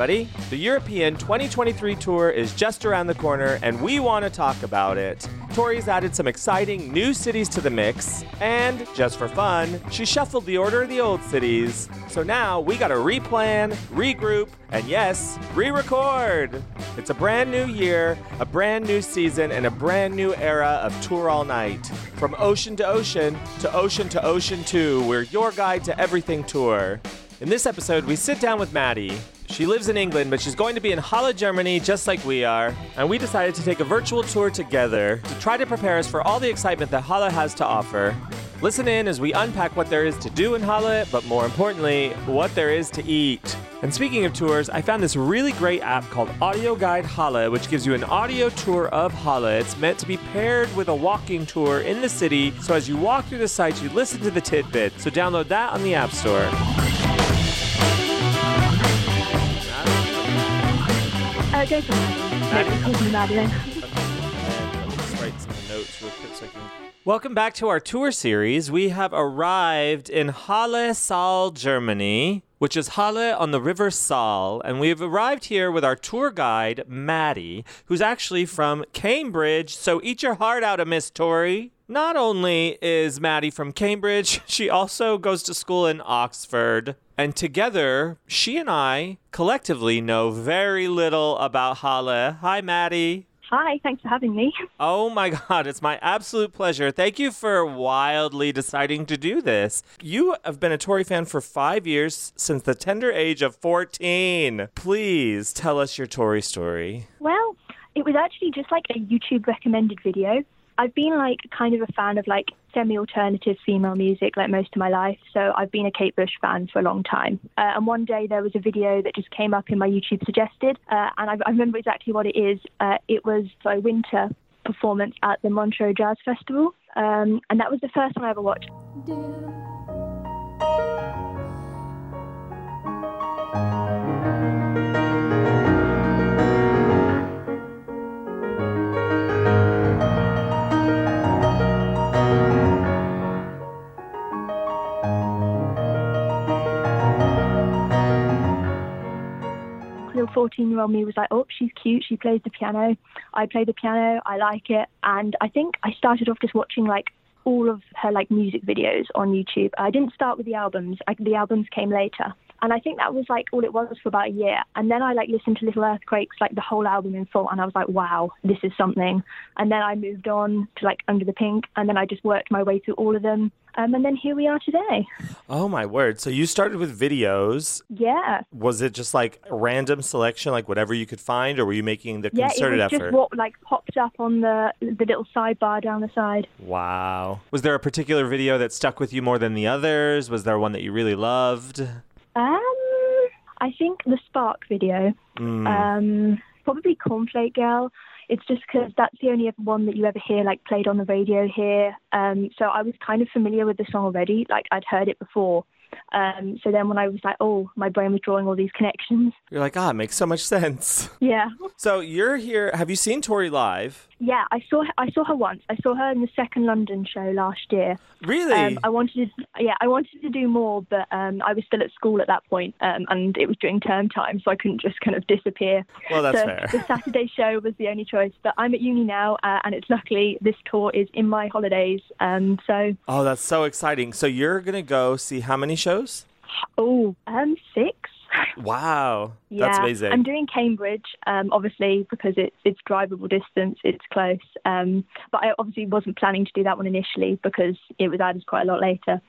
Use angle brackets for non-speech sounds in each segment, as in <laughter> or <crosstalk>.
Everybody. The European 2023 tour is just around the corner, and we want to talk about it. Tori's added some exciting new cities to the mix, and just for fun, she shuffled the order of the old cities. So now we gotta replan, regroup, and yes, re record. It's a brand new year, a brand new season, and a brand new era of Tour All Night. From ocean to ocean to ocean to ocean 2, we're your guide to everything tour. In this episode, we sit down with Maddy. She lives in England, but she's going to be in Halle, Germany, just like we are. And we decided to take a virtual tour together to try to prepare us for all the excitement that Halle has to offer. Listen in as we unpack what there is to do in Halle, but more importantly, what there is to eat. And speaking of tours, I found this really great app called Audio Guide Halle, which gives you an audio tour of Halle. It's meant to be paired with a walking tour in the city, so as you walk through the site, you listen to the tidbit. So download that on the App Store. Can. Welcome back to our tour series. We have arrived in Halle Saal, Germany, which is Halle on the River Saal, and we've arrived here with our tour guide, Maddy, who's actually from Cambridge. So eat your heart out, a Miss Tori. Not only is Maddy from Cambridge, <laughs> she also goes to school in Oxford. And together, she and I collectively know very little about Halle. Hi, Maddy. Hi, thanks for having me. <laughs> Oh my God, it's my absolute pleasure. Thank you for wildly deciding to do this. You have been a Tori fan for five years since the tender age of 14. Please tell us your Tori story. Well, it was actually just like a YouTube recommended video. I've been like kind of a fan of like semi-alternative female music like most of my life, so I've been a Kate Bush fan for a long time. Uh, and one day there was a video that just came up in my YouTube suggested, uh, and I, I remember exactly what it is. Uh, it was a winter performance at the Montreux Jazz Festival, um, and that was the first one I ever watched. Little 14 year old me was like, oh, she's cute. She plays the piano. I play the piano. I like it. And I think I started off just watching like all of her like music videos on YouTube. I didn't start with the albums. I, the albums came later. And I think that was like all it was for about a year. And then I like listened to Little Earthquakes, like the whole album in full. And I was like, wow, this is something. And then I moved on to like Under the Pink. And then I just worked my way through all of them. Um, and then here we are today. Oh my word. So you started with videos. Yeah. Was it just like a random selection, like whatever you could find, or were you making the Yeah, it was effort? just what like popped up on the the little sidebar down the side. Wow. Was there a particular video that stuck with you more than the others? Was there one that you really loved? Um, I think the Spark video. Mm. Um, probably Cornflake Girl. It's just because that's the only other one that you ever hear like played on the radio here. Um, so I was kind of familiar with the song already. Like I'd heard it before. Um, so then when I was like, oh, my brain was drawing all these connections. You're like, ah, it makes so much sense. Yeah. So you're here. Have you seen Tori live? Yeah, I saw I saw her once. I saw her in the second London show last year. Really? Um, I wanted to, yeah, I wanted to do more, but um, I was still at school at that point, um, and it was during term time, so I couldn't just kind of disappear. Well, that's so fair. The Saturday show was the only choice, but I'm at uni now, uh, and it's luckily this tour is in my holidays. Um, so, oh, that's so exciting. So you're gonna go see how many shows? oh, um, six. Wow, Yeah, that's amazing. I'm doing Cambridge, um, obviously because it's it's drivable distance, it's close. Um, but I obviously wasn't planning to do that one initially because it was added quite a lot later.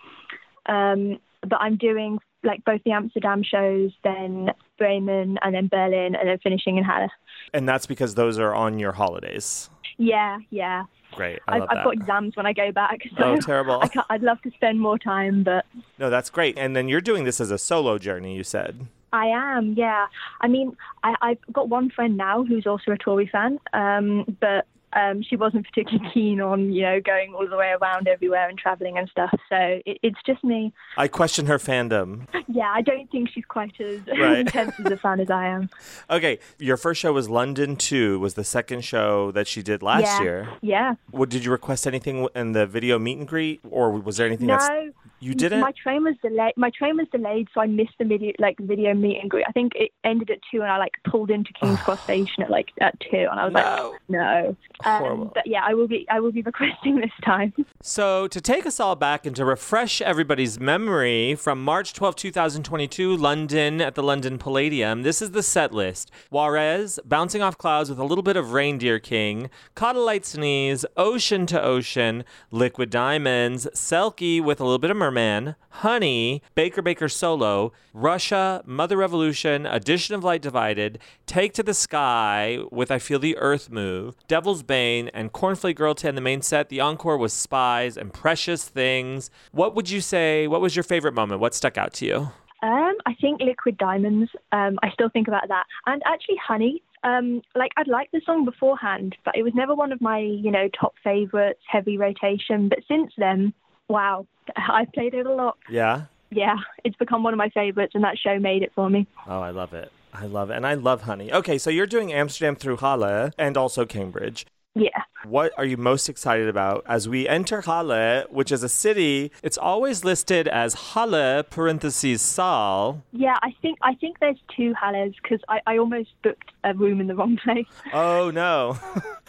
Um, but I'm doing like both the Amsterdam shows, then Bremen, and then Berlin, and then finishing in Halle. and that's because those are on your holidays. Yeah, yeah. Great. I I've got exams when I go back, <laughs> so Oh, terrible. I I'd love to spend more time, but No, that's great. And then you're doing this as a solo journey. You said. I am, yeah. I mean, I, I've got one friend now who's also a Tori fan, um, but Um, she wasn't particularly <laughs> keen on, you know, going all the way around everywhere and traveling and stuff. So it, it's just me. I question her fandom. <laughs> Yeah, I don't think she's quite as <laughs> Right. intense as a fan as I am. Okay, your first show was London 2, was the second show that she did last yeah. year. Yeah. What, did you request anything in the video meet and greet, or was there anything that's No. You didn't? My train was delayed. My train was delayed, so I missed the video, like video meet and greet. I think it ended at two, and I like pulled into King's Cross <sighs> Station at like at two, and I was No. like, no. Horrible. Um, but yeah, I will be. I will be requesting this time. <laughs> So, to take us all back and to refresh everybody's memory from March 12, 2022, London at the London Palladium, this is the set list Juarez, Bouncing Off Clouds with a little bit of Reindeer King, Caught a Light Sneeze, Ocean to Ocean, Liquid Diamonds, Selkie with a little bit of Merman, Honey, Baker Baker Solo, Russia, Mother Revolution, Addition of Light Divided, Take to the Sky with I Feel the Earth Move, Devil's Bane, and Cornflake Girl 10, the main set. The encore was Spies and Precious Things. What would you say? What was your favorite moment? What stuck out to you? Um, I think Liquid Diamonds. Um, I still think about that, and actually Honey. Um, like I'd liked the song beforehand, but it was never one of my, you know, top favorites, heavy rotation. But since then, wow, I've played it a lot. Yeah? Yeah, it's become one of my favorites, and that show made it for me. Oh, I love it. I love it. And I love Honey. Okay, so you're doing Amsterdam through Halle and also Cambridge. Yeah. What are you most excited about as we enter Halle, which is a city? It's always listed as Halle parentheses Saal. Yeah, I think I think there's two Halles because I, I almost booked a room in the wrong <laughs> place. Oh no.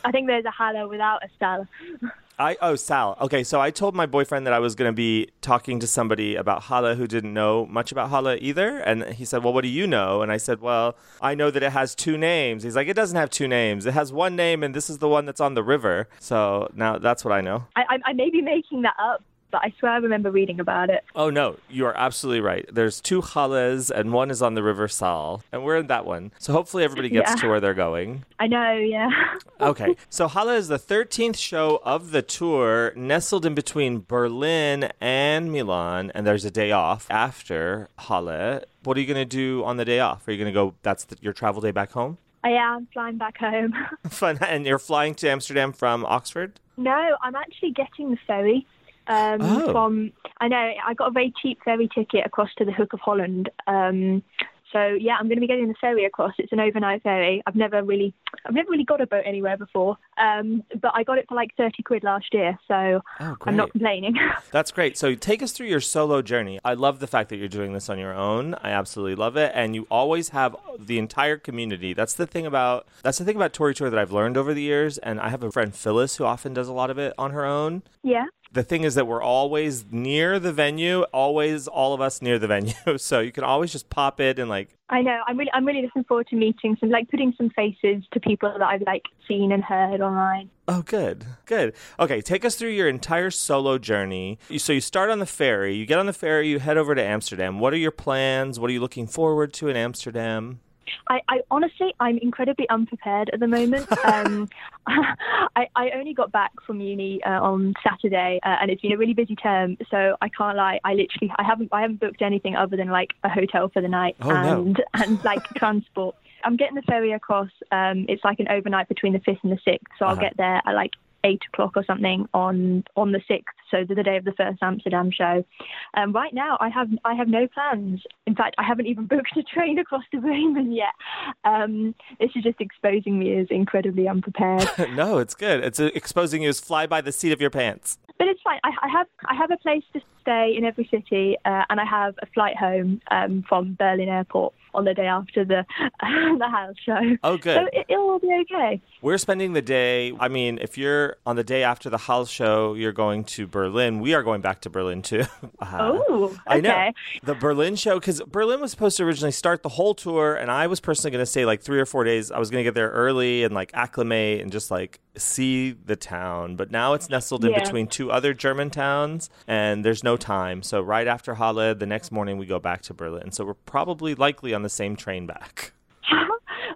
I think there's a Halle without a Stella. <laughs> I oh Sal. Okay, so I told my boyfriend that I was going to be talking to somebody about Halle who didn't know much about Halle either, and he said, "Well, what do you know?" And I said, "Well, I know that it has two names." He's like, "It doesn't have two names. It has one name, and this is the one that's on the river." So now that's what I know. I, I, I may be making that up, but I swear I remember reading about it. Oh no, you are absolutely right. There's two Halles, and one is on the river Sal, and we're in that one. So hopefully everybody gets Yeah. to where they're going. I know, yeah. <laughs> Okay, so Halle is the 13th show of the tour, nestled in between Berlin and Milan, and there's a day off after Halle. What are you going to do on the day off? Are you going to go, that's the, your travel day back home? I am flying back home. <laughs> Fun. And you're flying to Amsterdam from Oxford? no, I'm actually getting the ferry. Um, Oh. From I know I got a very cheap ferry ticket across to the Hook of Holland. Um, so yeah, I'm going to be getting the ferry across. It's an overnight ferry. I've never really, I've never really got a boat anywhere before. Um, but I got it for like 30 quid last year, so Oh, I'm not complaining. <laughs> That's great. So take us through your solo journey. I love the fact that you're doing this on your own. I absolutely love it, and you always have the entire community. That's the thing about that's the thing about Tori Tour that I've learned over the years. And I have a friend Phyllis who often does a lot of it on her own. yeah. The thing is that we're always near the venue, always all of us near the venue. <laughs> So you can always just pop in and like I know. I'm really, I'm really looking forward to meeting some, like, putting some faces to people that I've like seen and heard online. Oh, good, good. Okay, take us through your entire solo journey. You- So you start on the ferry, you get on the ferry, you head over to Amsterdam. What are your plans? What are you looking forward to in Amsterdam? I, I honestly, I'm incredibly unprepared at the moment. <laughs> Um, <laughs> I, I only got back from uni uh, on Saturday, uh, and it's been a really busy term. So I can't lie. I literally, I haven't, I haven't booked anything other than like a hotel for the night Oh, no. and and like <laughs> transport. I'm getting the ferry across. Um, it's like an overnight between the fifth and the sixth, so I'll Uh-huh. get there at like eight o'clock or something on on the sixth, so the day of the first Amsterdam show. Um, right now, I have I have no plans. In fact, I haven't even <laughs> booked a train across to Bremen yet. Um, this is just exposing me as incredibly unprepared. <laughs> no, it's good. It's uh, exposing you as fly by the seat of your pants. But it's fine. I, I have I have a place to stay in every city, uh, and I have a flight home um, from Berlin Airport on the day after the <laughs> the house show. Oh, good. So it, it'll all be okay. We're spending the day. I mean, if you're on the day after the Hall show, you're going to Berlin. We are going back to Berlin too. <laughs> Uh, Oh, okay. I know the Berlin show because Berlin was supposed to originally start the whole tour, and I was personally going to stay like three or four days. I was going to get there early and like acclimate and just like see the town. But now it's nestled in Yeah. between two other German towns, and there's no time. So right after Halle, the next morning we go back to Berlin. So we're probably likely on the same train back. <laughs>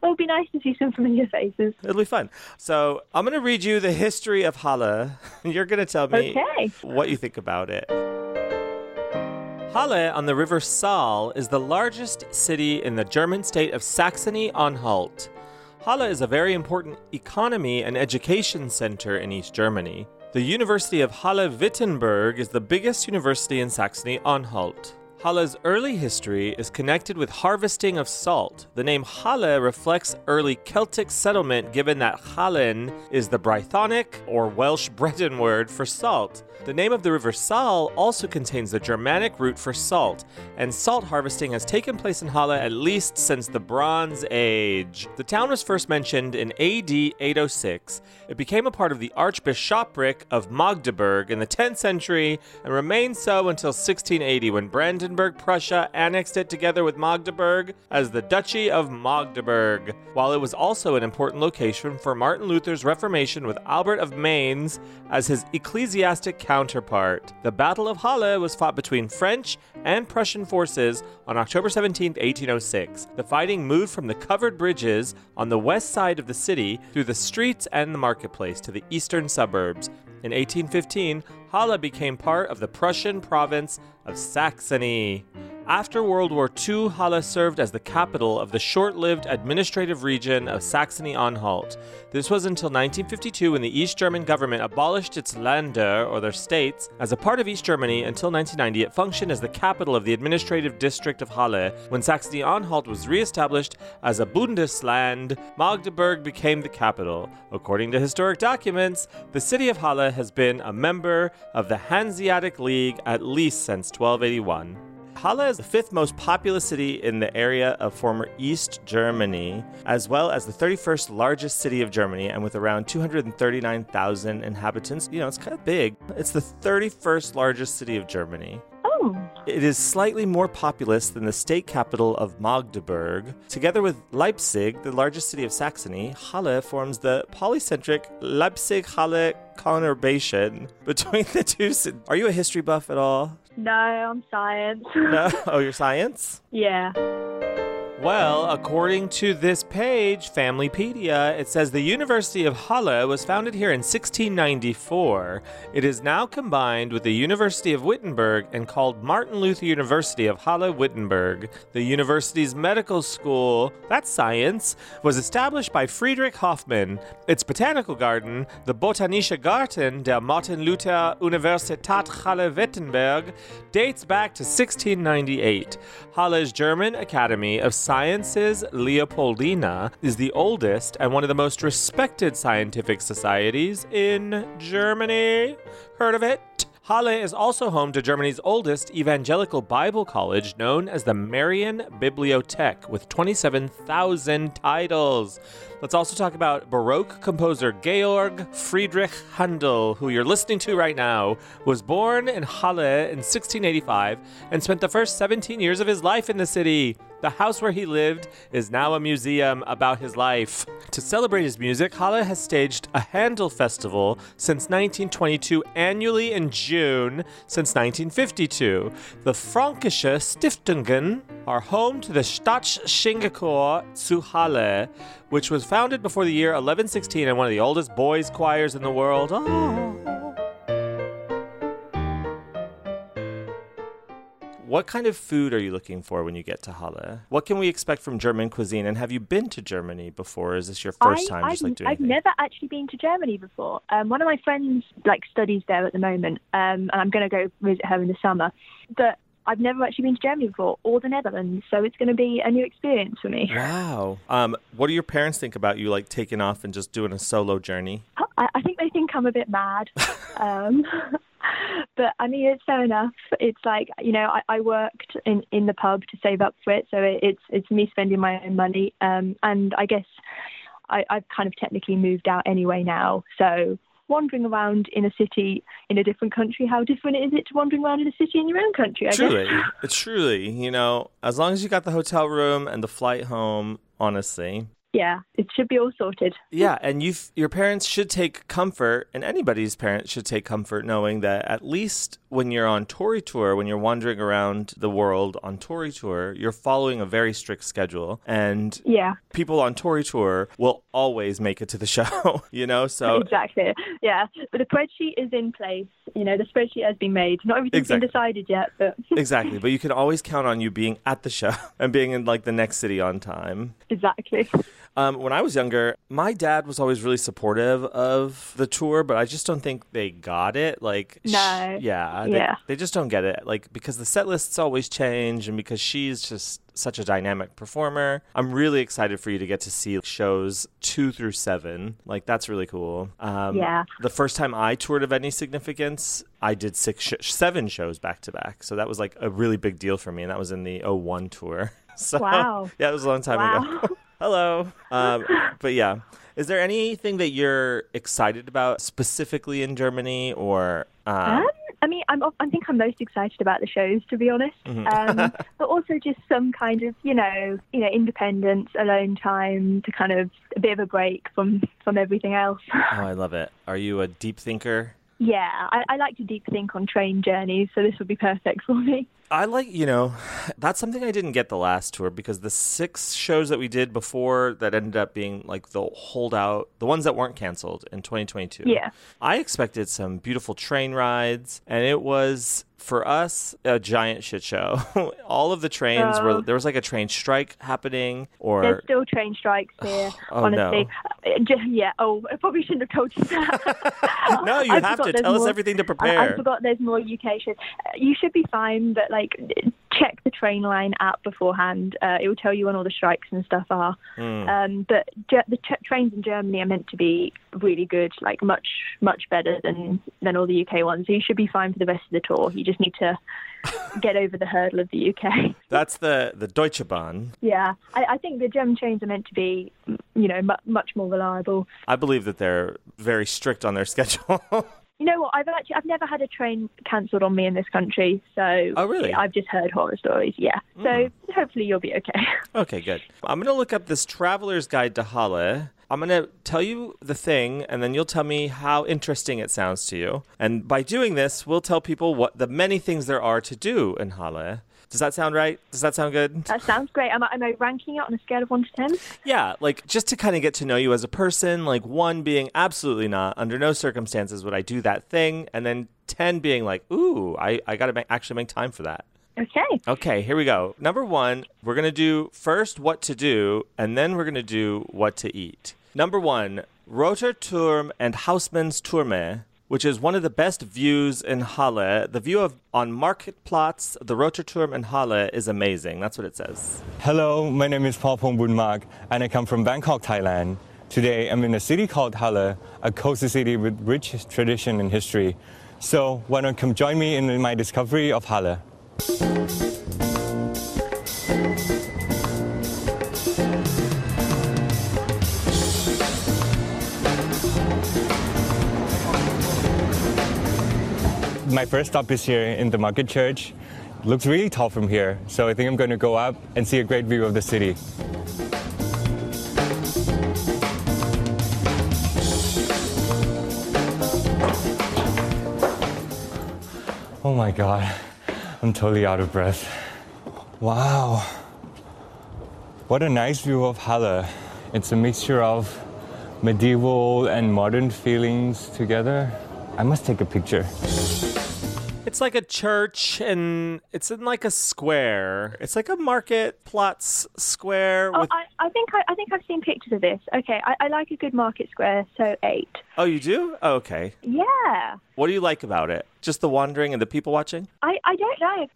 It'll be nice to see some familiar faces. It'll be fun. So I'm going to read you the history of Halle. <laughs> You're going to tell me Okay. what you think about it. Halle on the river Saal is the largest city in the German state of Saxony Anhalt. Halle is a very important economy and education center in East Germany. The University of Halle-Wittenberg is the biggest university in Saxony-Anhalt. Halle's early history is connected with harvesting of salt. The name Halle reflects early Celtic settlement given that halen is the Brythonic or Welsh Breton word for salt. The name of the river Saal also contains the Germanic root for salt, and salt harvesting has taken place in Halle at least since the Bronze Age. The town was first mentioned in AD 806. It became a part of the Archbishopric of Magdeburg in the 10th century and remained so until 1680 when Brandenburg, Prussia annexed it together with Magdeburg as the Duchy of Magdeburg. While it was also an important location for Martin Luther's Reformation with Albert of Mainz as his ecclesiastic counterpart. The Battle of Halle was fought between French and Prussian forces on October 17, 1806. The fighting moved from the covered bridges on the west side of the city through the streets and the marketplace to the eastern suburbs. In 1815, Halle became part of the Prussian province of Saxony. After World War II, Halle served as the capital of the short lived administrative region of Saxony Anhalt. This was until 1952 when the East German government abolished its Länder, or their states. As a part of East Germany until 1990, it functioned as the capital of the administrative district of Halle. When Saxony Anhalt was re established as a Bundesland, Magdeburg became the capital. According to historic documents, the city of Halle has been a member of the Hanseatic League at least since 1281. Halle is the fifth most populous city in the area of former East Germany, as well as the 31st largest city of Germany, and with around 239,000 inhabitants. You know, it's kind of big. It's the 31st largest city of Germany. Oh, It is slightly more populous than the state capital of Magdeburg. Together with Leipzig, the largest city of Saxony, Halle forms the polycentric Leipzig Halle conurbation between <laughs> the two cities. Are you a history buff at all? No, I'm science. No? <laughs> Oh, you're science? yeah. Well, according to this page, Familypedia, it says the University of Halle was founded here in 1694. It is now combined with the University of Wittenberg and called Martin Luther University of Halle Wittenberg. The university's medical school, that's science, was established by Friedrich Hoffmann. Its botanical garden, the Botanische Garten der Martin Luther Universität Halle Wittenberg, dates back to 1698. Halle's German Academy of Sciences Leopoldina is the oldest and one of the most respected scientific societies in Germany. Heard of it? Halle is also home to Germany's oldest evangelical Bible college, known as the Marian Bibliothek, with 27,000 titles. Let's also talk about Baroque composer Georg Friedrich Handel, who you're listening to right now, was born in Halle in 1685 and spent the first 17 years of his life in the city. The house where he lived is now a museum about his life. To celebrate his music, Halle has staged a Handel festival since 1922, annually in June since 1952. The Franckesche Stiftungen are home to the Stadtsingechor zu Halle, which was founded before the year 1116 and one of the oldest boys' choirs in the world. Oh. What kind of food are you looking for when you get to Halle? What can we expect from German cuisine? And have you been to Germany before? Is this your first I, time I've, like doing I've never actually been to Germany before. Um, one of my friends like studies there at the moment, um, and I'm going to go visit her in the summer. But I've never actually been to Germany before or the Netherlands, so it's going to be a new experience for me. Wow. Um, what do your parents think about you like taking off and just doing a solo journey? I, I think they think I'm a bit mad. <laughs> um, but I mean, it's fair enough. It's like you know, I, I worked in, in the pub to save up for it, so it, it's it's me spending my own money. Um, and I guess I, I've kind of technically moved out anyway now, so wandering around in a city in a different country, how different is it to wandering around in a city in your own country? I Truly. It's truly, you know, as long as you got the hotel room and the flight home, honestly. Yeah, it should be all sorted. Yeah, and you your parents should take comfort, and anybody's parents should take comfort knowing that at least when you're on Tori tour, when you're wandering around the world on Tori tour, you're following a very strict schedule, and Yeah, people on Tori tour will always make it to the <laughs> show, you know. So exactly. Yeah, but the spreadsheet is in place. You know, the spreadsheet has been made. Not everything's Exactly. been decided yet, but <laughs> exactly, but you can always count on you being at the show <laughs> and being in like the next city on time. exactly. Um, when I was younger, my dad was always really supportive of the tour, but I just don't think they got it. Like, No. yeah, they, Yeah. they just don't get it. Like, because the set lists always change, and because she's just such a dynamic performer, I'm really excited for you to get to see shows two through seven. Like, that's really cool. Um, Yeah. The first time I toured of any significance, I did six, sh- seven shows back to back. So that was like a really big deal for me, and that was in the 01 tour. <laughs> So, Wow. yeah, it was a long time Wow. ago. Hello. Um, but yeah, is there anything that you're excited about specifically in Germany or? Um, Um, I mean, I'm, I think I'm most excited about the shows, to be honest. Mm-hmm. Um, <laughs> but also just some kind of, you know, you know, independence, alone time to kind of a bit of a break from from everything else. oh, I love it. Are you a deep thinker? Yeah, I, I like to deep think on train journeys, so this would be perfect for me. I like, you know, that's something I didn't get the last tour because the six shows that we did before that ended up being like the holdout, the ones that weren't canceled in 2022. Yeah. I expected some beautiful train rides, and it was for us a giant shit show. <laughs> All of the trains were Oh. there was like a train strike happening, or There's still train strikes <sighs> here, Oh, honestly. no. Uh, Yeah. Oh, I probably shouldn't have told you that. <laughs> no, you <laughs> I have to tell us more- everything to prepare. I forgot there's more UK shows. Uh, You should be fine, but like check the train line app beforehand. Uh, it will tell you when all the strikes and stuff are. Hmm. Um, but ge- the t- trains in Germany are meant to be really good, like much much better than than all the UK ones. So you should be fine for the rest of the tour. You just need to <laughs> get over the hurdle of the UK. That's the the Deutsche Bahn. Yeah, I, I think the German trains are meant to be, you know, mu- much more reliable. I believe that they're very strict on their <laughs> schedule. You know what? I've actually I've never had a train cancelled on me in this country, so Oh, really? I've just heard horror stories. Yeah, so hmm. hopefully you'll be okay. <laughs> Okay, good. I'm going to look up this traveler's guide to Halle. I'm going to tell you the thing, and then you'll tell me how interesting it sounds to you. And by doing this, we'll tell people what the many things there are to do in Halle. Does that sound right? Does that sound good? that sounds great. Am I, am I ranking it on a scale of one to ten? Yeah, like just to kind of get to know you as a person, like one being absolutely not, under no circumstances would I do that thing, and then 10 being like, ooh, I, I got to make, actually make time for that. Okay. Okay, here we go. Number one, we're going to do first what to do, and then we're going to do what to eat. Number one, Roter Turm and Hausmann's Turme, which is one of the best views in Halle. The view of on Marktplatz, the Roter Turm in Halle is amazing. That's what it says. Hello, my name is Paul Pong Bunmark, and I come from Bangkok, Thailand. Today, I'm in a city called Halle, a coastal city with rich tradition and history. So, why don't come join me in my discovery of Halle? My first stop is here in the market church. It looks really tall from here, so I think I'm going to go up and see a great view of the city. Oh my god, I'm totally out of breath. Wow. What a nice view of Halle. It's a mixture of medieval and modern feelings together. I must take a picture. It's like a church, and it's in like a square. It's like a marketplatz square Oh, with. I, I think I, I think I've seen pictures of this. Okay, I, I like a good market square, so eight. Oh, you do? Oh, okay. Yeah. What do you like about it? Just the wandering and the people watching? I, I don't know.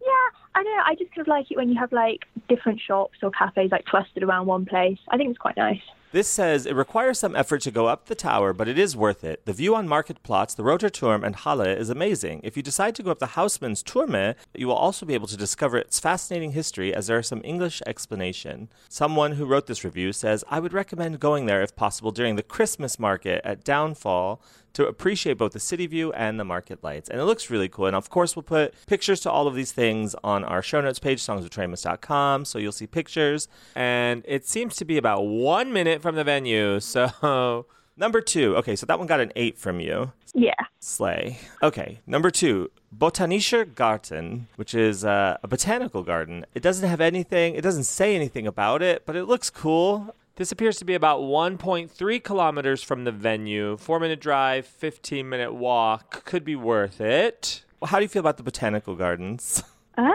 Yeah, I don't know. I just kind of like it when you have like different shops or cafes like clustered around one place. I think it's quite nice. This says it requires some effort to go up the tower, but it is worth it. The view on Marketplatz, the Roter Turm, and Halle is amazing. If you decide to go up the Hausmann's Turme, you will also be able to discover its fascinating history as there are some English explanation. Someone who wrote this review says, I would recommend going there if possible during the Christmas market at Downfall to appreciate both the city view and the market lights. And it looks really cool. And of course, we'll put pictures to all of these things on our show notes page, songsoftoriamos.com. So you'll see pictures. And it seems to be about one minute from the venue. So <laughs> number two. Okay, so that one got an eight from you. Yeah. Slay. Okay, number two. Botanischer Garten, which is uh, a botanical garden. It doesn't have anything, it doesn't say anything about it, but it looks cool. This appears to be about 1.3 kilometers from the venue. Four minute drive, 15 minute walk. Could be worth it. Well, how do you feel about the botanical gardens? Um,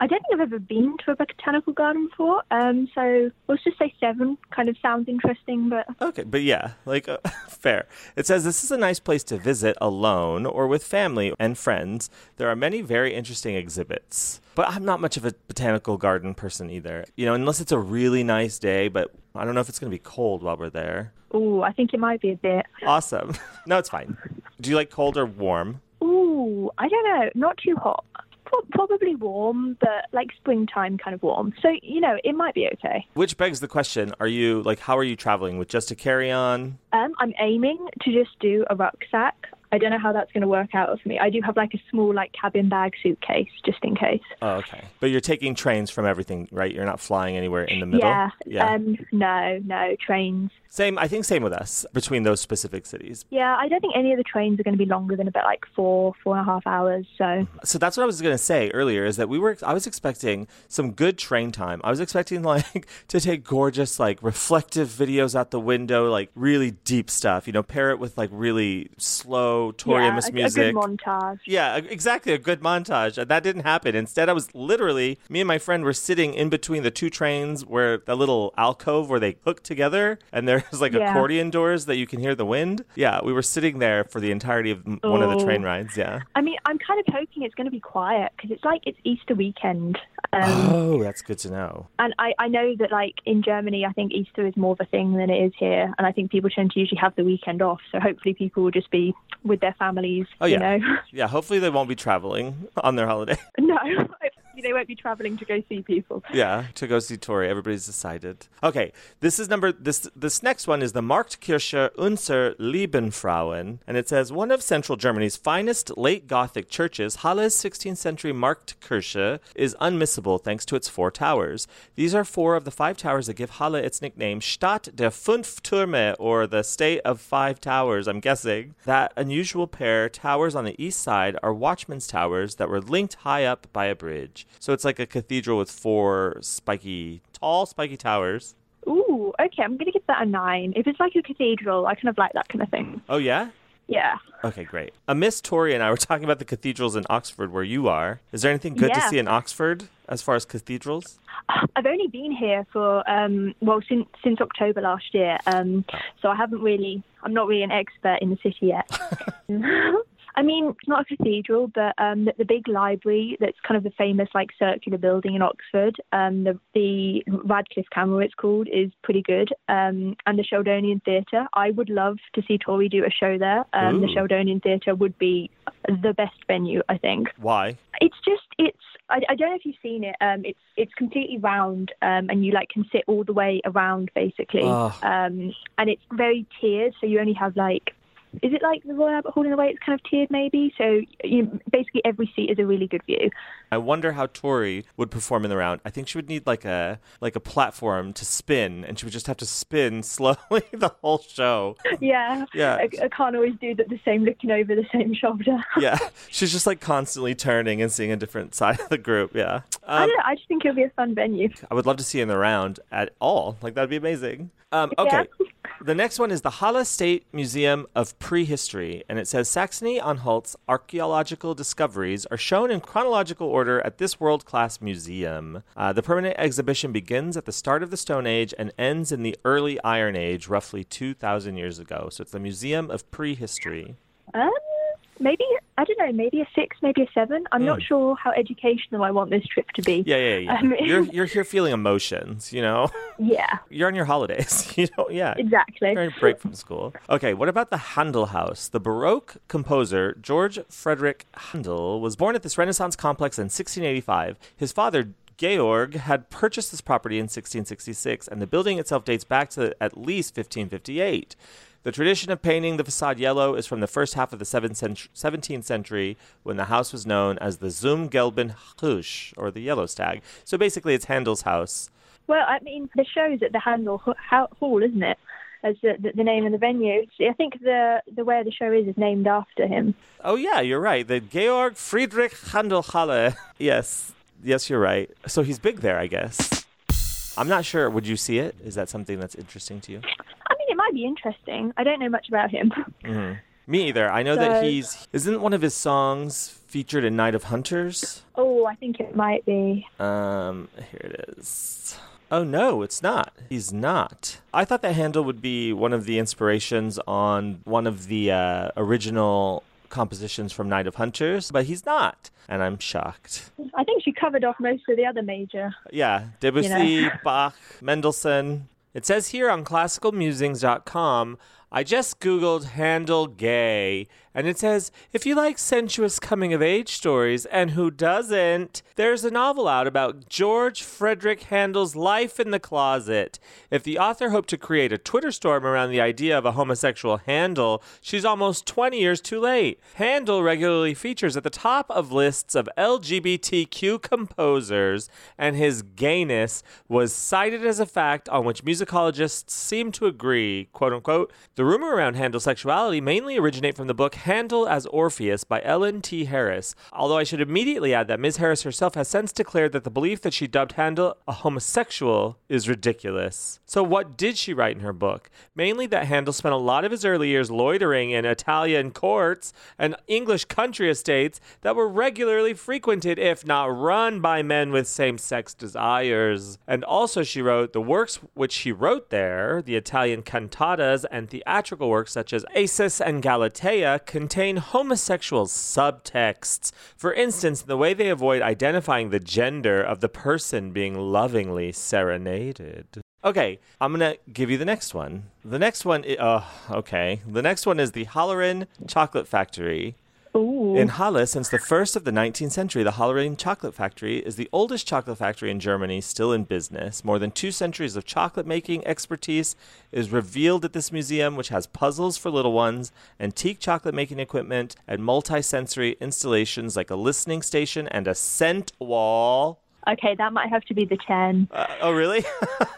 I don't think I've ever been to a botanical garden before. Um, so let's just say seven. Kind of sounds interesting, but Okay, but yeah, like uh, <laughs> fair. It says this is a nice place to visit alone or with family and friends. There are many very interesting exhibits. But I'm not much of a botanical garden person either. You know, unless it's a really nice day, but I don't know if it's going to be cold while we're there. Oh, I think it might be a bit. Awesome. <laughs> no, it's fine. Do you like cold or warm? Ooh, I don't know. Not too hot. Pro- Probably warm, but like springtime kind of warm. So you know, it might be okay. Which begs the question, are you like how are you traveling with just a carry-on? Um, I'm aiming to just do a rucksack. I don't know how that's going to work out for me. I do have like a small like cabin bag suitcase just in case. Oh, okay. But you're taking trains from everything, right? You're not flying anywhere in the middle. Yeah. Yeah. Um, no, no trains. same, I think same with us between those specific cities. Yeah, I don't think any of the trains are going to be longer than about like four, four and a half hours. So So that's what I was going to say earlier is that we were I was expecting some good train time. I was expecting <laughs> like to take gorgeous like reflective videos out the window, like really deep stuff, you know, pair it with like really slow Tori yeah, Amos a, music. a good montage. Yeah, exactly. A good montage. That didn't happen. Instead, I was literally, me and my friend were sitting in between the two trains where the little alcove where they hook together and there's like Yeah. accordion doors that you can hear the wind. Yeah, we were sitting there for the entirety of m- one of the train rides. Yeah. I mean, I'm kind of hoping it's going to be quiet because it's like it's Easter weekend. Um, Oh, that's good to know. and I, I know that like in Germany, I think Easter is more of a thing than it is here. And I think people tend to usually have the weekend off. So hopefully people will just be with their families, Oh, yeah. you know. Yeah, hopefully they won't be traveling on their holiday. <laughs> no, they won't be traveling to go see people. <laughs> yeah, to go see Tori. Everybody's decided. Okay, this is number this this next one is the Marktkirche Unser Liebenfrauen, and it says one of central Germany's finest late Gothic churches, Halle's 16th century Marktkirche, is unmissable thanks to its four towers. These are four of the five towers that give Halle its nickname Stadt der Fünf Türme, or the State of Five Towers. I'm guessing that unusual pair towers on the east side are watchmen's towers that were linked high up by a bridge. So it's like a cathedral with four spiky, tall, spiky towers. Ooh, okay, I'm going to give that a nine. If it's like a cathedral, I kind of like that kind of thing. Oh, yeah? Yeah. Okay, great. Uh, Miss Tori and I were <laughs> talking about the cathedrals in Oxford where you are. Is there anything good to see in Oxford as far as cathedrals? <sighs> I've only been here for um, well since since October last year, um, so I haven't really. I'm not really an expert in the city yet. <laughs> <laughs> I mean, it's not a cathedral, but um, the, the big library that's kind of the famous like circular building in Oxford, um, the, the Radcliffe Camera, it's called, is pretty good. Um, and the Sheldonian Theatre, I would love to see Tori do a show there. Um, the Sheldonian Theatre would be the best venue, I think Why? it's just it's I, I don't know if you've seen it um it's it's completely round um and you like can sit all the way around basically Oh. um and it's very tiered so you only have like is it like the Royal Albert Hall in a way it's kind of tiered maybe so you basically every seat is a really good view I wonder how Tori would perform in the round. I think she would need like a like a platform to spin, and she would just have to spin <laughs> slowly the whole show. yeah Yeah. I, I can't always do the, the same looking over the same shoulder <laughs> Yeah, she's just like constantly turning and seeing a different <laughs> side of the group. Yeah, I um, don't know I just think it'll be a fun venue I would love to see in the round at all. Like that'd be amazing. Um, okay. Yeah. The next one is the Halle State Museum of Prehistory, and it says Saxony Anhalt's archaeological discoveries are shown in chronological order at this world class museum. Uh, the permanent exhibition begins at the start of the Stone Age and ends in the early Iron Age, roughly 2,000 years ago. So it's the Museum of Prehistory. um maybe I don't know maybe a six maybe a seven I'm not sure how educational I want this trip to be Hmm. Yeah, yeah, yeah. Um, <laughs> you're, you're here feeling emotions, you know? <laughs> yeah You're on your holidays, <laughs> you know? Yeah. exactly During a break from school. Okay, what about the Handel House? The Baroque composer George Frederick Handel was born at this Renaissance complex in 1685. His father, Georg, had purchased this property in 1666, and the building itself dates back to at least 1558. The tradition of painting the facade yellow is from the first half of the 17th century when the house was known as the Zum Gelben Hirsch, or the Yellow Stag. So basically, it's Handel's house. Well, I mean, the show's at the Handel Hall, isn't it? As the, the, the name of the venue. I think the the where the show is is named after him. Oh yeah, you're right. The Georg Friedrich Handel Halle. <laughs> Yes, yes, you're right. So he's big there, I guess. I'm not sure. Would you see it? Is that something that's interesting to you? I it might be interesting. I don't know much about him. <laughs> Me either. I know that he's isn't one of his songs featured in Night of Hunters. oh, I think it might be. Um, here it is. Oh no, it's not. He's not. I thought that Handel would be one of the inspirations on one of the uh, original compositions from Night of Hunters, but he's not, and I'm shocked. I think she covered off most of the other major. Yeah, Debussy, <laughs> Bach, Mendelssohn. It says here on classicalmusings.com, I just Googled Handel gay, and it says if you like sensuous coming of age stories, and who doesn't, there's a novel out about George Frederick Handel's life in the closet. If the author hoped to create a Twitter storm around the idea of a homosexual Handel, she's almost 20 years too late. Handel regularly features at the top of lists of LGBTQ composers, and his gayness was cited as a fact on which musicologists seem to agree. Quote unquote. The rumor around Handel's sexuality mainly originate from the book Handel as Orpheus by Ellen T. Harris, although I should immediately add that Ms. Harris herself has since declared that the belief that she dubbed Handel a homosexual is ridiculous. So, what did she write in her book? Mainly that Handel spent a lot of his early years loitering in Italian courts and English country estates that were regularly frequented, if not run, by men with same sex desires. And also, she wrote the works which she wrote there, the Italian cantatas and theatrical works such as Acis and Galatea, contain homosexual subtexts. For instance, the way they avoid identifying the gender of the person being lovingly serenaded. Okay, I'm gonna give you the next one. The next one, i- uh, okay. The next one is the Halloren Chocolate Factory. In Halle, since the first of the 19th century, the Halloren Chocolate Factory is the oldest chocolate factory in Germany still in business. More than two centuries of chocolate making expertise is revealed at this museum, which has puzzles for little ones, antique chocolate making equipment, and multi-sensory installations like a listening station and a scent wall. Okay, that might have to be the 10. Uh, oh, really? <laughs>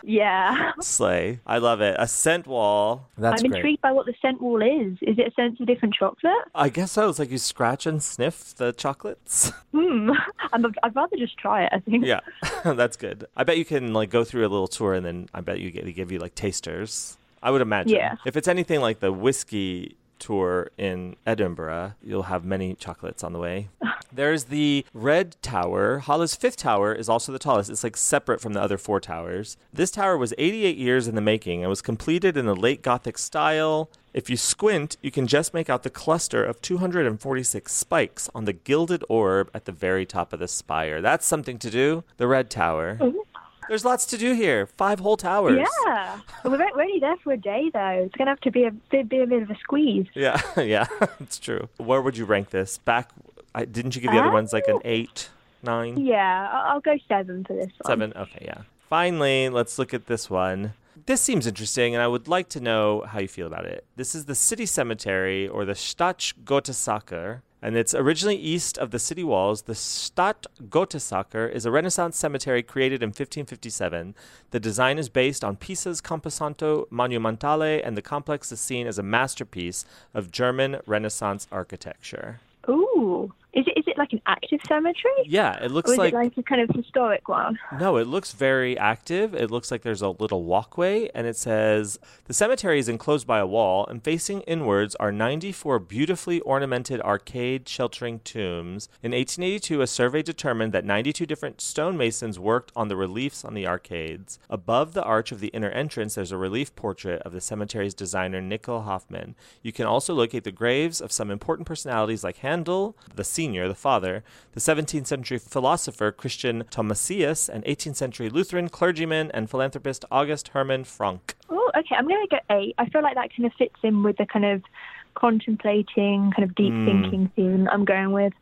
Yeah. Slay. I love it. A scent wall. That's I'm great. intrigued by what the scent wall is. Is it a sense of different chocolate? I guess so. It's like you scratch and sniff the chocolates. <laughs> Hmm. I'm, I'd rather just try it, I think. Yeah, <laughs> that's good. I bet you can like go through a little tour, and then I bet you get they give you like tasters. I would imagine. Yeah. If it's anything like the whiskey tour in Edinburgh, you'll have many chocolates on the way. <laughs> There's the Red Tower. Halle's fifth tower is also the tallest. It's like separate from the other four towers. This tower was 88 years in the making and was completed in the late Gothic style. If you squint, you can just make out the cluster of 246 spikes on the gilded orb at the very top of the spire. That's something to do. The Red Tower. Oh, There's lots to do here. Five whole towers. Yeah. We're, we're only there for a day, though. It's going to have to be a, be, be a bit of a squeeze. Yeah, <laughs> yeah, it's true. Where would you rank this? Back, I, didn't you give the other ones like an eight, nine, Yeah, I'll, I'll go seven for this one. seven? Okay, yeah. Finally, let's look at this one. This seems interesting, and I would like to know how you feel about it. This is the city cemetery, or the Stadt Gottesacker, and it's originally east of the city walls. The Stadt Gottesacker is a Renaissance cemetery created in 1557. The design is based on Pisa's Camposanto Monumentale, and the complex is seen as a masterpiece of German Renaissance architecture. Ooh. Is it, is it like an active cemetery? Yeah, it looks like it like a kind of historic one? No, it looks very active. It looks like there's a little walkway, and it says the cemetery is enclosed by a wall, and facing inwards are 94 beautifully ornamented arcade sheltering tombs. In 1882, a survey determined that 92 different stonemasons worked on the reliefs on the arcades. Above the arch of the inner entrance, there's a relief portrait of the cemetery's designer, Nicol Hoffman. You can also locate the graves of some important personalities like Handel, the senior, the father, the 17th century philosopher Christian Thomasius, and 18th century Lutheran clergyman and philanthropist August Hermann Francke. Oh, okay. I'm going to go eight. I feel like that kind of fits in with the kind of contemplating, kind of deep Hmm. thinking theme I'm going with.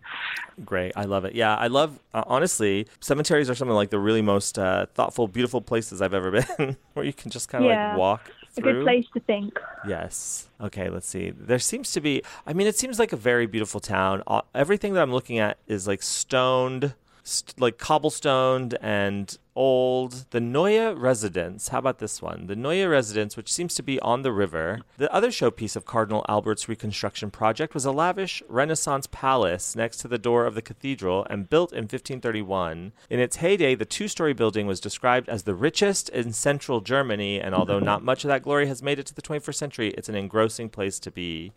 Great. I love it. Yeah, I love, uh, honestly, cemeteries are some of like the really most uh, thoughtful, beautiful places I've ever <laughs> been where you can just kind of Yeah. like walk A good place to think. Yes. Okay, let's see. There seems to be, I mean, it seems like a very beautiful town. Uh, Everything that I'm looking at is like stoned, st- like cobblestoned and old. The Neue Residence. How about this one? The Neue Residence, which seems to be on the river. The other showpiece of Cardinal Albert's reconstruction project was a lavish Renaissance palace next to the door of the cathedral and built in 1531. In its heyday, the two story building was described as the richest in central Germany, and although not much of that glory has made it to the 21st century, it's an engrossing place to be.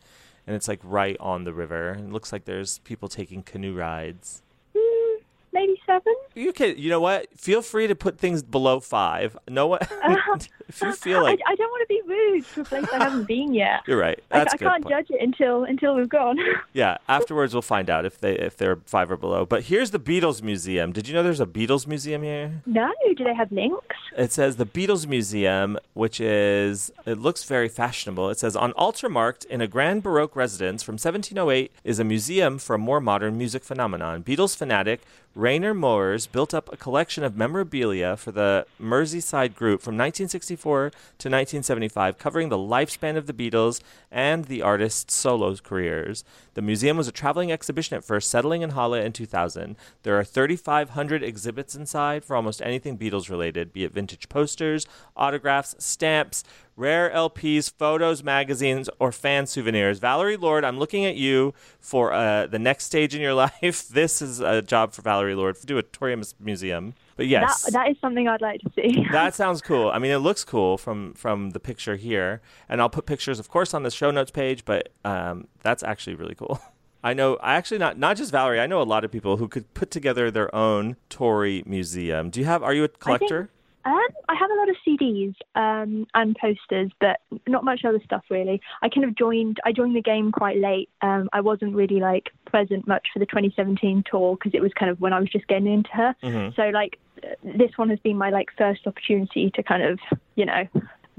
And it's like right on the river. It looks like there's people taking canoe rides. Mm, maybe seven. You can, you know what? Feel free to put things below five. No what? <laughs> <laughs> if you feel like I, I don't want to be rude to a place I haven't been yet. you're right, I, that's I a good can't point. judge it until until we've gone. <laughs> Yeah, afterwards we'll find out if they if they're five or below. But here's the Beatles Museum. Did you know there's a Beatles Museum here? no, do they have links? It says the Beatles Museum, which is it looks very fashionable. It says on Altermarkt in a grand baroque residence from 1708 is a museum for a more modern music phenomenon. Beatles fanatic Rainer Moers built up a collection of memorabilia for the Merseyside group from 1964 to 1975, covering the lifespan of the Beatles and the artist's solo careers. The museum was a traveling exhibition at first, settling in Halle in 2000. There are 3,500 exhibits inside for almost anything Beatles related, be it vintage posters, autographs, stamps, rare LPs, photos, magazines, or fan souvenirs. Valerie Lord, I'm looking at you for uh, the next stage in your <laughs> life. This is a job for Valerie Lord. Do a Tori Amos Museum. But yes, That that is something I'd like to see. <laughs> that <laughs> sounds cool. I mean, it looks cool from from the picture here, and I'll put pictures, of course, on the show notes page. But um, that's actually really cool. I know. I actually not not just Valerie. I know a lot of people who could put together their own Tori museum. Do you have? Are you a collector? Um, I have a lot of CDs um, and posters, but not much other stuff really. I kind of joined. I joined the game quite late. Um, I wasn't really like present much for the 2017 tour because it was kind of when I was just getting into her. Mhm. So like, this one has been my like first opportunity to kind of, you know,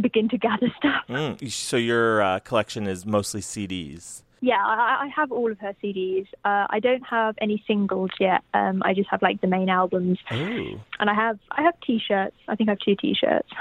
begin to gather <laughs> stuff. Mm, so your uh, collection is mostly CDs. Yeah, I, I have all of her CDs. Uh, I don't have any singles yet. Um, I just have like the main albums, Ooh. and I have I have T-shirts. I think I have two T-shirts. <laughs>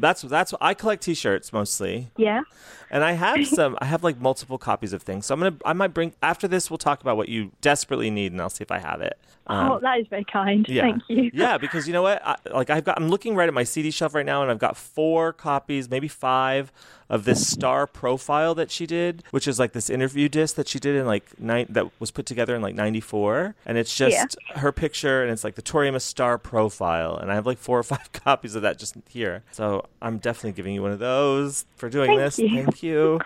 That's that's I collect T-shirts mostly, yeah. and I have <laughs> some. I have like multiple copies of things. So I'm gonna. I might bring after this. We'll talk about what you desperately need, and I'll see if I have it. Um, oh, that is very kind. Yeah. Thank you. <laughs> yeah, because you know what? I, like I've got, I'm looking right at my CD shelf right now, and I've got four copies, maybe five, of this star profile that she did, which is like this interview disc that she did in like nine that was put together in like '94, and it's just her picture, and it's like the Tori Amos star profile, and I have like four or <laughs> five copies of that just here. So I'm definitely giving you one of those for doing Thank this. you. Thank you.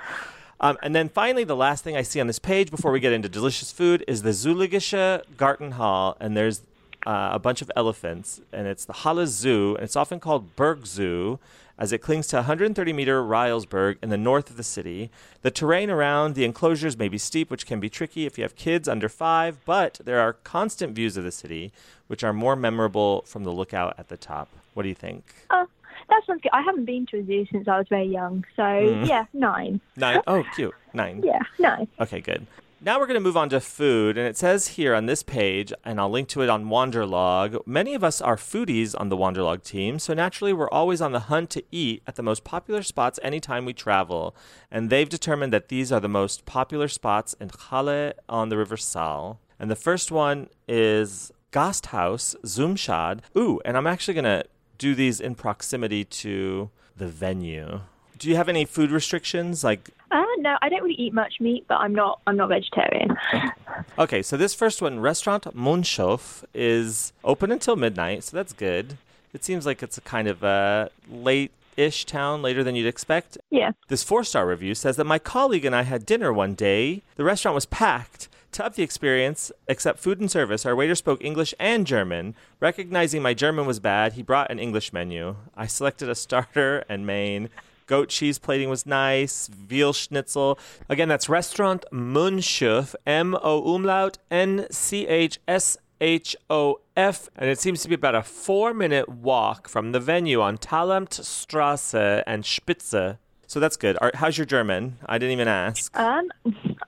Um, and then finally, the last thing I see on this page before we get into delicious food is the Zuligische Gartenhall, and there's uh, a bunch of elephants, and it's the Halle Zoo, and it's often called Bergzoo, as it clings to 130 meter Reilsberg in the north of the city. The terrain around the enclosures may be steep, which can be tricky if you have kids under five, but there are constant views of the city, which are more memorable from the lookout at the top. What do you think? Oh, that sounds good. I haven't been to a zoo since I was very young, so Mm. yeah, nine. Nine. Oh, cute. Nine. <laughs> Yeah, nine. Okay, good. Now we're going to move on to food, and it says here on this page, and I'll link to it on Wanderlog. Many of us are foodies on the Wanderlog team, so naturally we're always on the hunt to eat at the most popular spots anytime we travel. And they've determined that these are the most popular spots in Halle on the River Saale. And the first one is Gasthaus Zum Schad. Ooh, and I'm actually going to do these in proximity to the venue. Do you have any food restrictions? Like Uh, no, I don't really eat much meat, but I'm not. I'm not vegetarian. <laughs> Okay, so this first one, Restaurant Mönchhof, is open until midnight, so that's good. It seems like it's a kind of a late-ish town, later than you'd expect. Yeah. This four-star review says that my colleague and I had dinner one day. The restaurant was packed. To up the experience, except food and service, our waiter spoke English and German. Recognizing my German was bad, he brought an English menu. I selected a starter and main. Goat cheese plating was nice. Veal schnitzel. Again, that's Restaurant Mönchhof, M O umlaut N C H S H O F. And it seems to be about a four minute walk from the venue on Talamtstrasse and Spitze. So that's good. Are, how's your German? I didn't even ask. Um,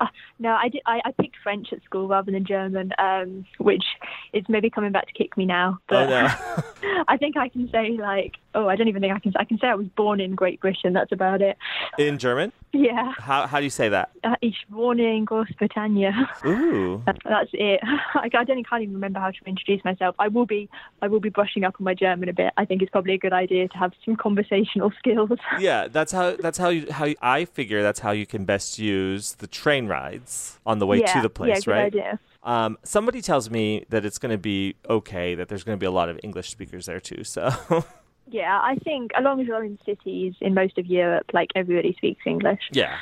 uh, no, I did. I, I picked French at school rather than German, um, which is maybe coming back to kick me now. But oh no. <laughs> I think I can say like, oh, I don't even think I can. I can say I was born in Great Britain. That's about it. In German? Yeah. How, how do you say that? Uh, ich wohne in Großbritannien. Ooh. <laughs> That's it. <laughs> I, I don't can't even remember how to introduce myself. I will be I will be brushing up on my German a bit. I think it's probably a good idea to have some conversational <laughs> skills. Yeah, that's how that's how you how you- I figure that's how you can best use the train rides on the way yeah, to the place, yeah, good right? idea. Um, somebody tells me that it's going to be okay, that there's going to be a lot of English speakers there too. So, Yeah, I think as long as you're in cities in most of Europe, like everybody speaks English. yeah,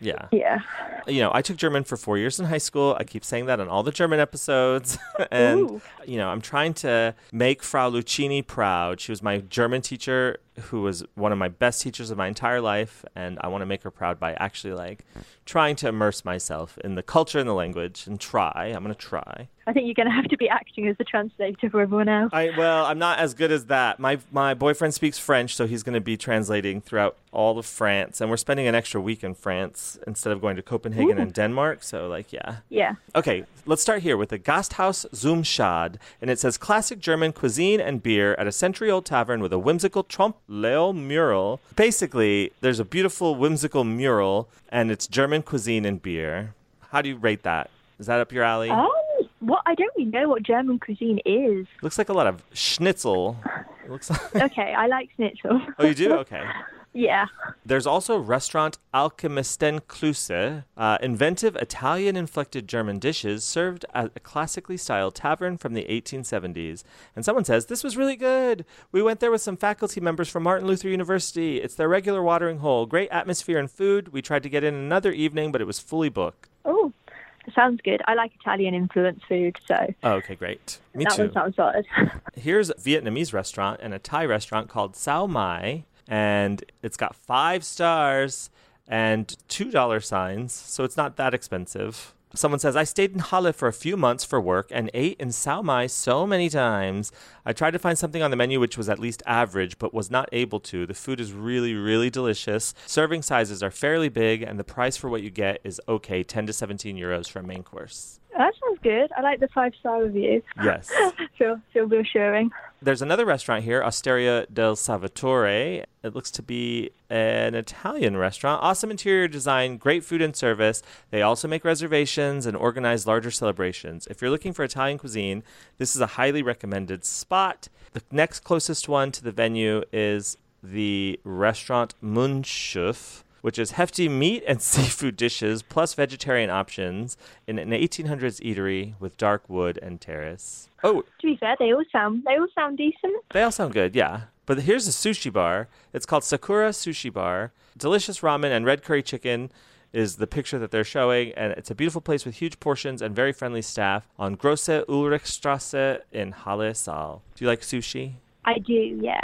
Yeah. Yeah. You know, I took German for four years in high school. I keep saying that on all the German episodes. <laughs> and, Ooh. you know, I'm trying to make Frau Lucchini proud. She was my German teacher who was one of my best teachers of my entire life. And I want to make her proud by actually like trying to immerse myself in the culture and the language and try. I'm going to try. I think you're going to have to be acting as the translator for everyone else. I well, I'm not as good as that. My my boyfriend speaks French, so he's going to be translating throughout all of France, and we're spending an extra week in France instead of going to Copenhagen and Denmark. So like, yeah. Yeah. Okay, let's start here with the Gasthaus Zum Schad, and it says classic German cuisine and beer at a century-old tavern with a whimsical Trompe l'oeil mural. Basically, there's a beautiful whimsical mural, and it's German cuisine and beer. How do you rate that? Is that up your alley? Um, what I don't really know what German cuisine is. Looks like a lot of schnitzel. It looks like. <laughs> Okay, I like schnitzel. <laughs> Oh, you do? Okay. yeah. There's also restaurant Alchimistenklause, uh, inventive Italian-inflected German dishes served at a classically styled tavern from the 1870s. And someone says this was really good. We went there with some faculty members from Martin Luther University. It's their regular watering hole. Great atmosphere and food. We tried to get in another evening, but it was fully booked. Oh, sounds good. I like Italian influenced food, so Oh, okay, great. Me that too. one sounds solid. Here's a Vietnamese restaurant and a Thai restaurant called Sao Mai, and it's got five stars and two dollar signs, so it's not that expensive. Someone says, I stayed in Halle for a few months for work and ate in Sao so many times. I tried to find something on the menu which was at least average, but was not able to. The food is really, really delicious. Serving sizes are fairly big, and the price for what you get is okay 10 to 17 euros for a main course. Oh, that sounds good. I like the five star review. Yes. <laughs> feel feel reassuring. There's another restaurant here, Osteria del Salvatore. It looks to be an Italian restaurant. Awesome interior design, great food and service. They also make reservations and organize larger celebrations. If you're looking for Italian cuisine, this is a highly recommended spot. The next closest one to the venue is the restaurant Mönchhof, which is hefty meat and <laughs> seafood dishes plus vegetarian options in an 1800s eatery with dark wood and terrace. Oh, To be fair, they all sound they all sound decent. they all sound good, yeah. But here's a sushi bar. It's called Sakura Sushi Bar. Delicious ramen and red curry chicken is the picture that they're showing, and it's a beautiful place with huge portions and very friendly staff on Grosse Ulrichstrasse in Halle Saale. Do you like sushi? I do, yeah.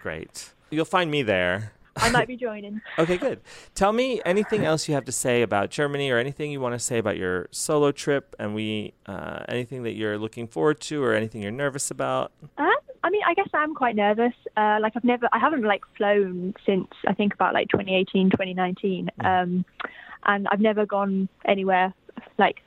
Great. You'll find me there. I might be joining. <laughs> Okay, good. Tell me anything else you have to say about Germany, or anything you want to say about your solo trip, and we uh, anything that you're looking forward to, or anything you're nervous about. Um, I mean, I guess I'm quite nervous. Uh, like I've never, I haven't like flown since I think about like 2018, 2019, um, and I've never gone anywhere like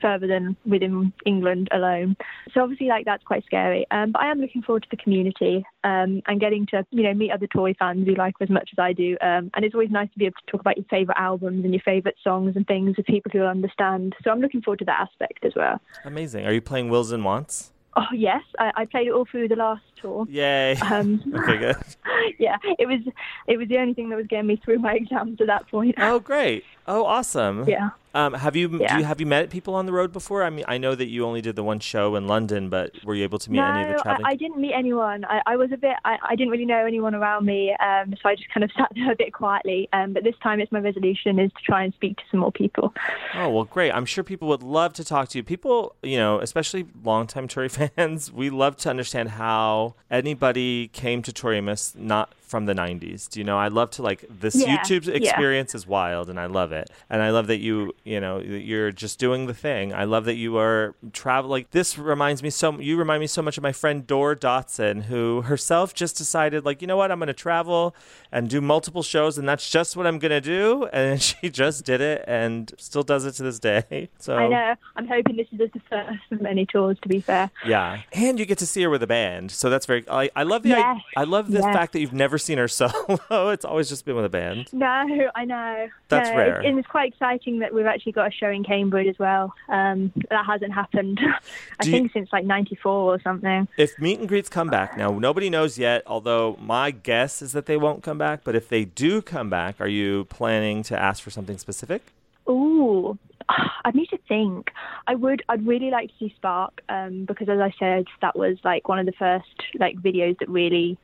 further than within England alone. So obviously, like that's quite scary. Um, but I am looking forward to the community um, and getting to you know meet other toy fans who like as much as I do. Um, and it's always nice to be able to talk about your favorite albums and your favorite songs and things with people who understand. So I'm looking forward to that aspect as well. Amazing. Are you playing Wills and Wants? Oh yes, I, I played it all through the last tour. Yay. <laughs> Um, <laughs> okay, good. <laughs> yeah, it was it was the only thing that was getting me through my exams at that point. Oh, great. Oh, awesome. Yeah. Um, have you do you have you met people on the road before? I mean, I know that you only did the one show in London, but were you able to meet no, any of the I, traveling? I didn't meet anyone. I, I was a bit. I, I didn't really know anyone around me, um, so I just kind of <laughs> sat there a bit quietly. Um, but this time, it's my resolution is to try and speak to some more people. Oh well, great! I'm sure people would love to talk to you. People, you know, especially longtime Tori <laughs> fans, we love to understand how anybody came to Tori Amos not from the 90s. Do you know? I love to like this Yeah, YouTube yeah. experience is wild, and I love it. And I love that you, you know, you're just doing the thing. I love that you are travel. Like this reminds me so. You remind me so much of my friend Dor Dotson, who herself just decided, like, you know what, I'm going to travel and do multiple shows, and that's just what I'm going to do. <laughs> And she just did it, and still does it to this day. <laughs> So I know. I'm hoping this is the first of many tours. To be fair. yeah, and you get to see her with a band, so that's very. I, I love the. Yes, I, I love the yes. fact that you've never seen her <laughs> solo. it's always just been with a band. No, I know. That's no, rare. And it's quite exciting that we've actually got a show in Cambridge as well. Um, that hasn't happened, <laughs> I Do you- think, since like '94 or something. If meet and greets come back now, nobody knows yet. Although my guess is that they won't come back. But if they do come back, are you planning to ask for something specific? Ooh, <sighs> I need to think. I would. I'd really like to see Spark um, because, as I said, that was like one of the first like videos that really,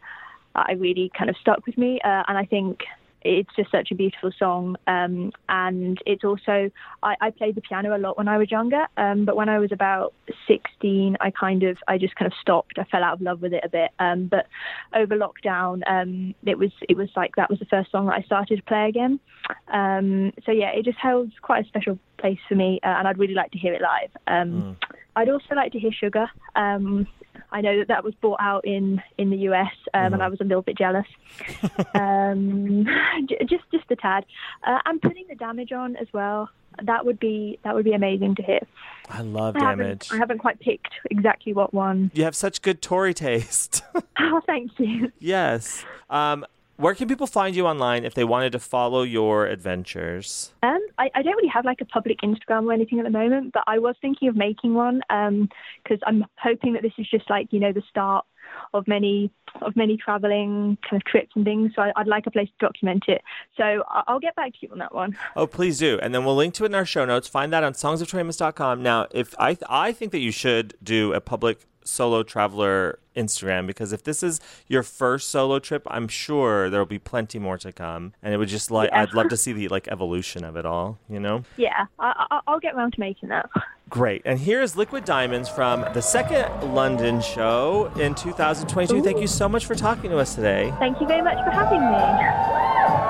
I really kind of stuck with me. Uh, and I think it's just such a beautiful song. Um, and it's also, I, I, played the piano a lot when I was younger, um, but when I was about 16, I kind of, I just kind of stopped. I fell out of love with it a bit. Um, but over lockdown, um, it was, it was like that was the first song that I started to play again. Um, so yeah, it just holds quite a special place for me, uh, and I'd really like to hear it live. Mm. I'd also like to hear Sugar. Um, I know that that was bought out in in the US, um, mm-hmm. and I was a little bit jealous. <laughs> um, <laughs> just just a tad. Uh, I'm putting the damage on as well. That would be that would be amazing to hear. I love I damage. Haven't, I haven't quite picked exactly what one. You have such good Tori taste. <laughs> oh, thank you. Yes. Um, where can people find you online if they wanted to follow your adventures? Um, I, I, don't really have like a public Instagram or anything at the moment, but I was thinking of making one because um, I'm hoping that this is just like you know the start of many of many traveling kind of trips and things. So I, would like a place to document it. So I'll get back to you on that one. Oh, please do, and then we'll link to it in our show notes. Find that on songsoftoriamos.com. Now, if I I think that you should do a public solo traveler Instagram because if this is your first solo trip, I'm sure there'll be plenty more to come, and it would just like yeah. I'd love to see the like evolution of it all. You know? Yeah, I, will get around to making that. Great. And here is Liquid Diamonds from the second London show in 2022. Ooh. Thank you so much for talking to us today. Thank you very much for having me.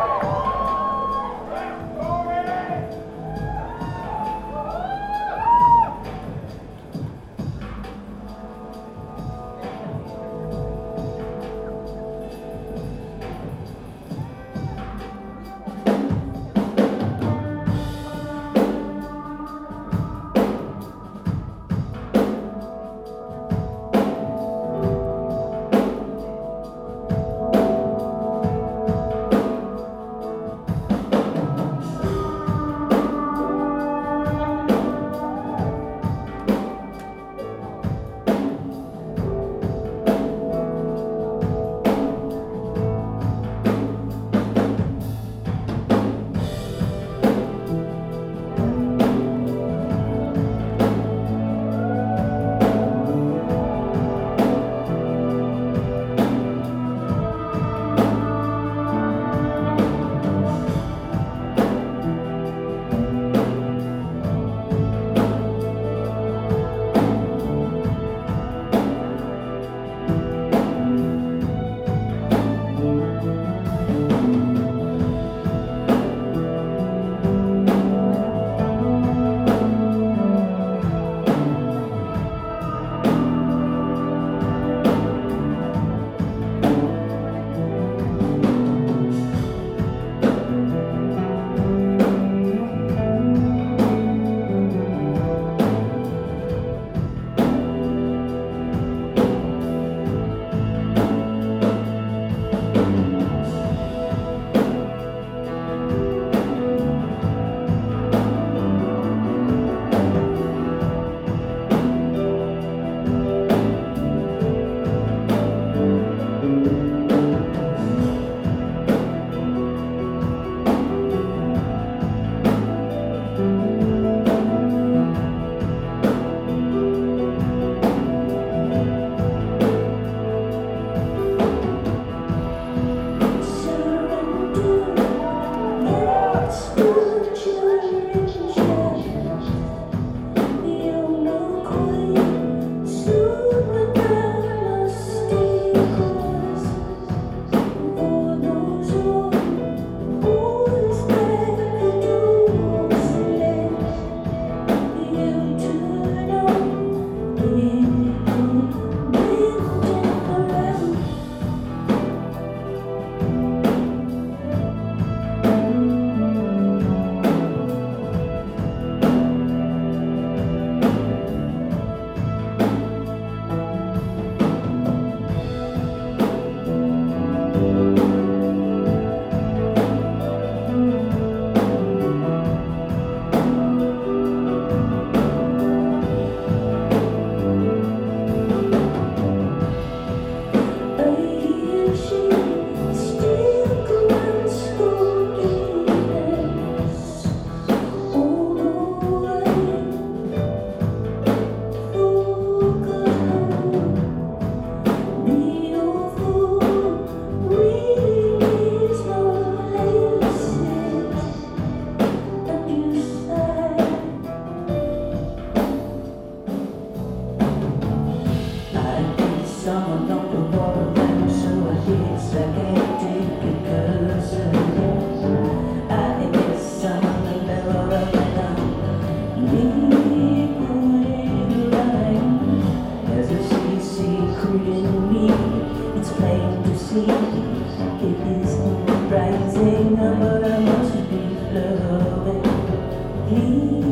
me.